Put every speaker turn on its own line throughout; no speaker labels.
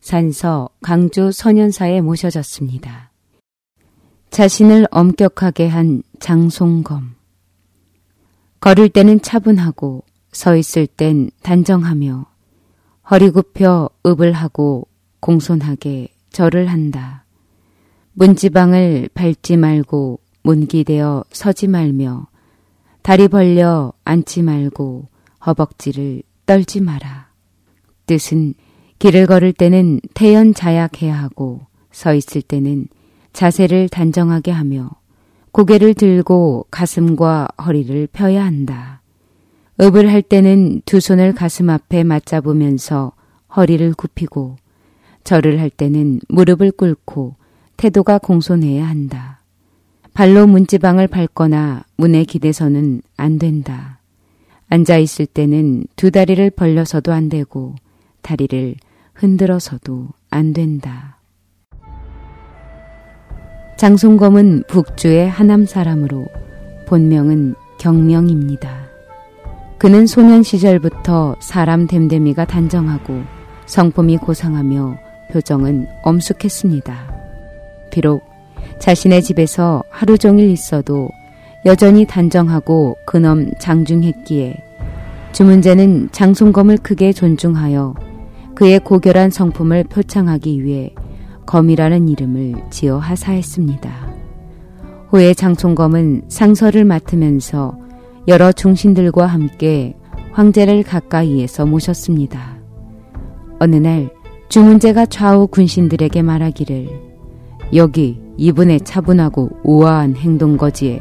산서 강주 소년사에 모셔졌습니다. 자신을 엄격하게 한 장송검. 걸을 때는 차분하고 서 있을 땐 단정하며 허리 굽혀 읍을 하고 공손하게 절을 한다. 문지방을 밟지 말고 문기대어 서지 말며 다리 벌려 앉지 말고 허벅지를 떨지 마라. 뜻은 길을 걸을 때는 태연자약해야 하고 서 있을 때는 자세를 단정하게 하며 고개를 들고 가슴과 허리를 펴야 한다. 읍을 할 때는 두 손을 가슴 앞에 맞잡으면서 허리를 굽히고 절을 할 때는 무릎을 꿇고 태도가 공손해야 한다. 발로 문지방을 밟거나 문에 기대서는 안 된다. 앉아 있을 때는 두 다리를 벌려서도 안 되고 다리를 흔들어서도 안 된다. 장송검은 북주의 하남 사람으로 본명은 경명입니다. 그는 소년 시절부터 사람 됨됨이가 단정하고 성품이 고상하며 표정은 엄숙했습니다. 비록 자신의 집에서 하루 종일 있어도 여전히 단정하고 근엄 장중했기에 주문제는 장송검을 크게 존중하여 그의 고결한 성품을 표창하기 위해 검이라는 이름을 지어 하사했습니다. 후에 장송검은 상서를 맡으면서 여러 중신들과 함께 황제를 가까이에서 모셨습니다. 어느 날 주문제가 좌우 군신들에게 말하기를 여기 이분의 차분하고 우아한 행동거지에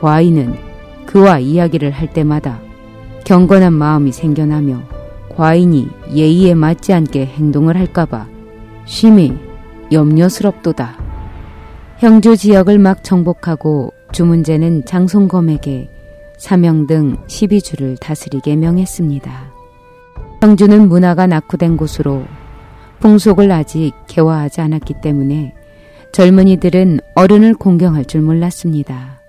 과인은 그와 이야기를 할 때마다 경건한 마음이 생겨나며 과인이 예의에 맞지 않게 행동을 할까봐 심히 염려스럽도다. 형주 지역을 막 정복하고 주문제는 장송검에게 사명 등 12주를 다스리게 명했습니다. 형주는 문화가 낙후된 곳으로 풍속을 아직 개화하지 않았기 때문에 젊은이들은 어른을 공경할 줄 몰랐습니다.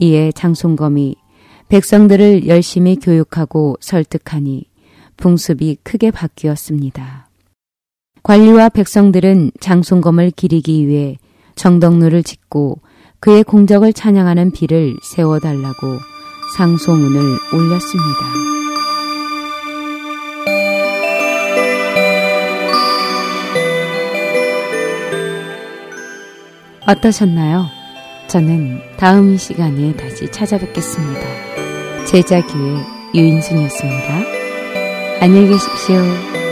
이에 장송검이 백성들을 열심히 교육하고 설득하니 풍습이 크게 바뀌었습니다. 관리와 백성들은 장송검을 기리기 위해 정덕루를 짓고 그의 공적을 찬양하는 비를 세워달라고 상소문을 올렸습니다. 어떠셨나요? 저는 다음 시간에 다시 찾아뵙겠습니다. 제자교의 유인순이었습니다. 안녕히 계십시오.